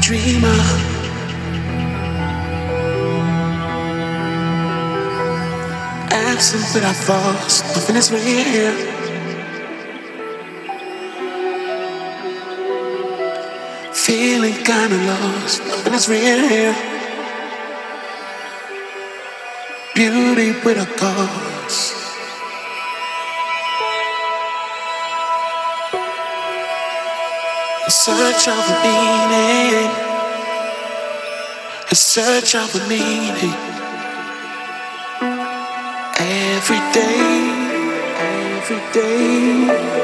dreamer. Absent but I false, nothing is real. Feeling kinda lost, nothing is real. Beauty with a cause. search of a meaning, in search of a meaning. Every day, every day.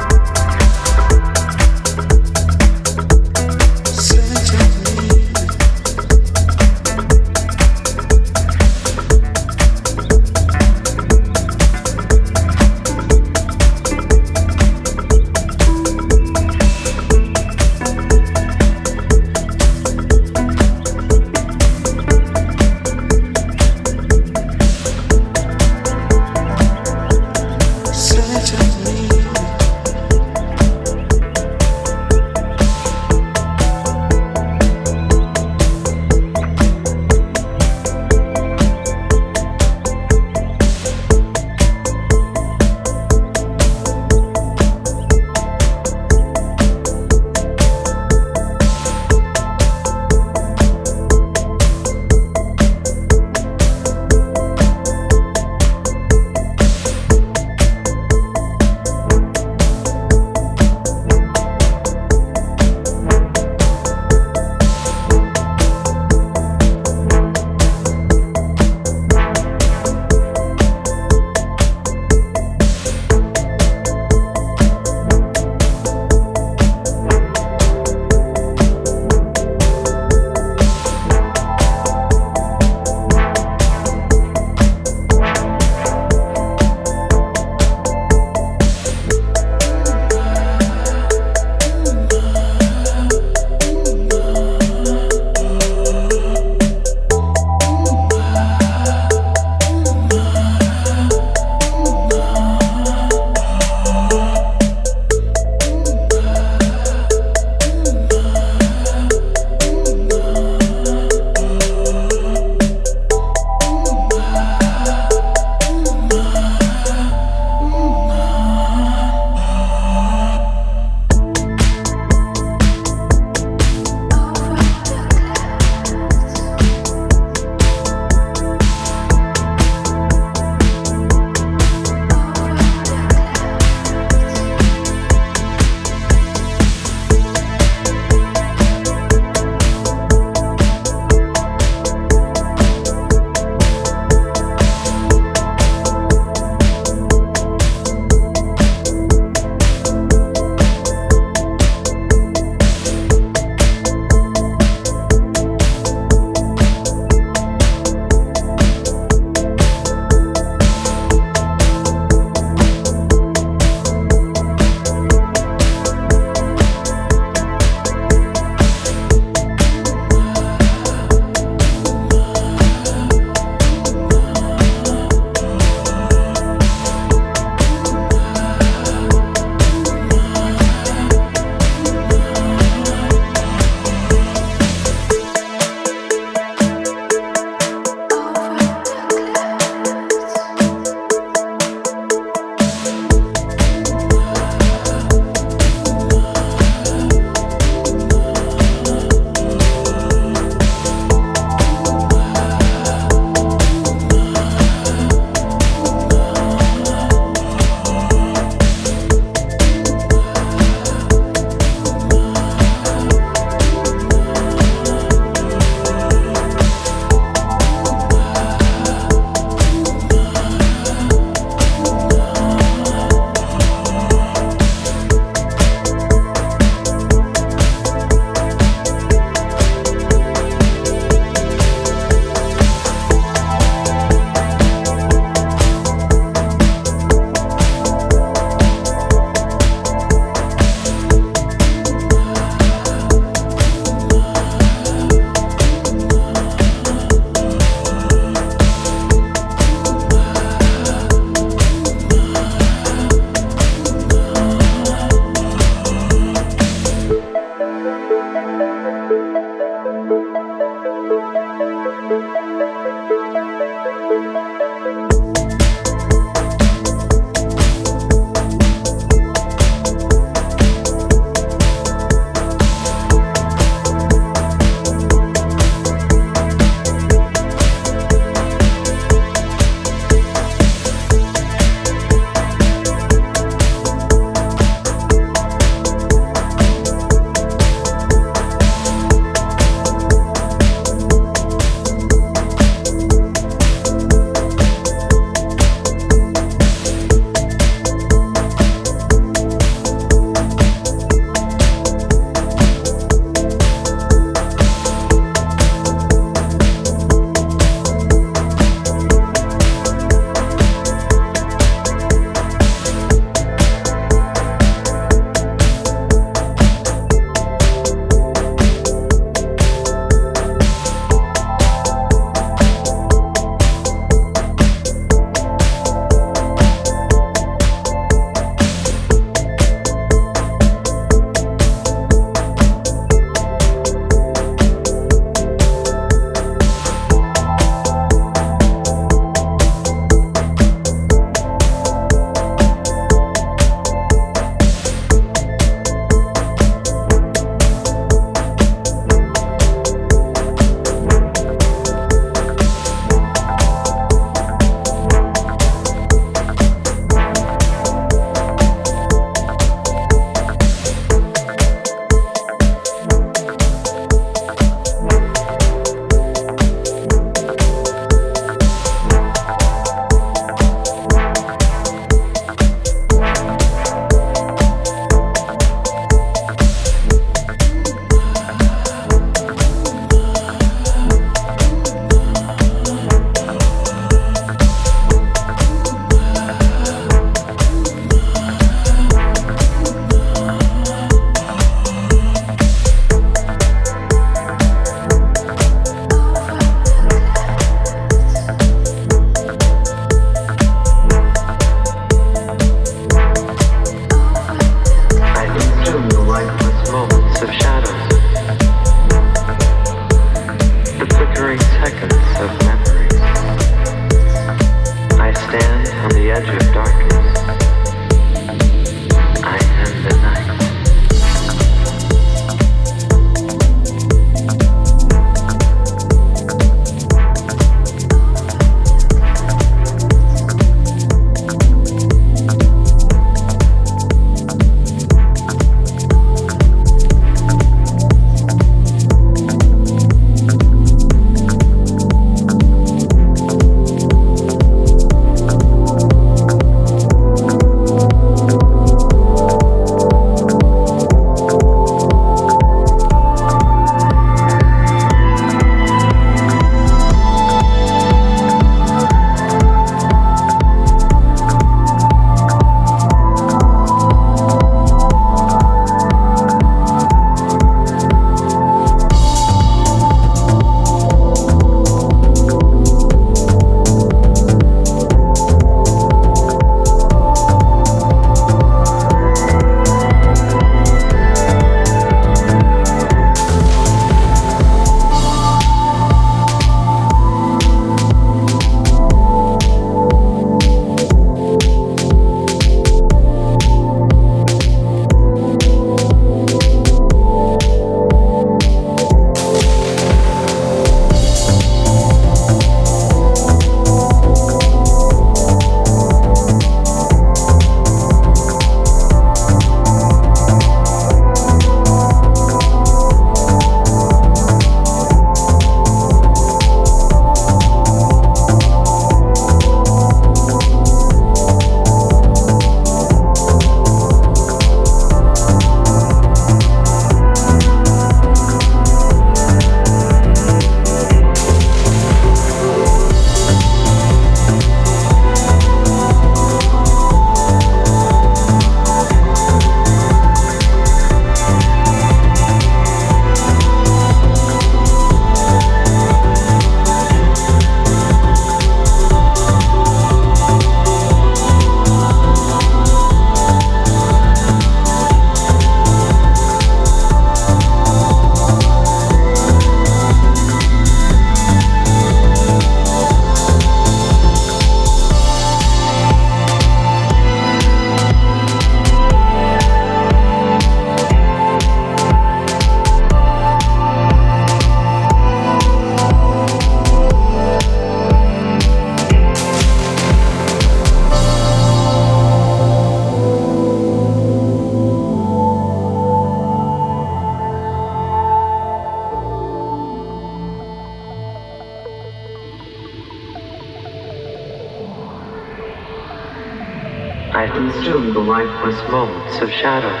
The moments of shadows,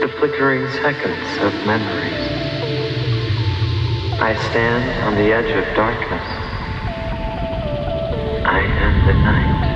the flickering seconds of memories. I stand on the edge of darkness. I am the night.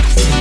Mix.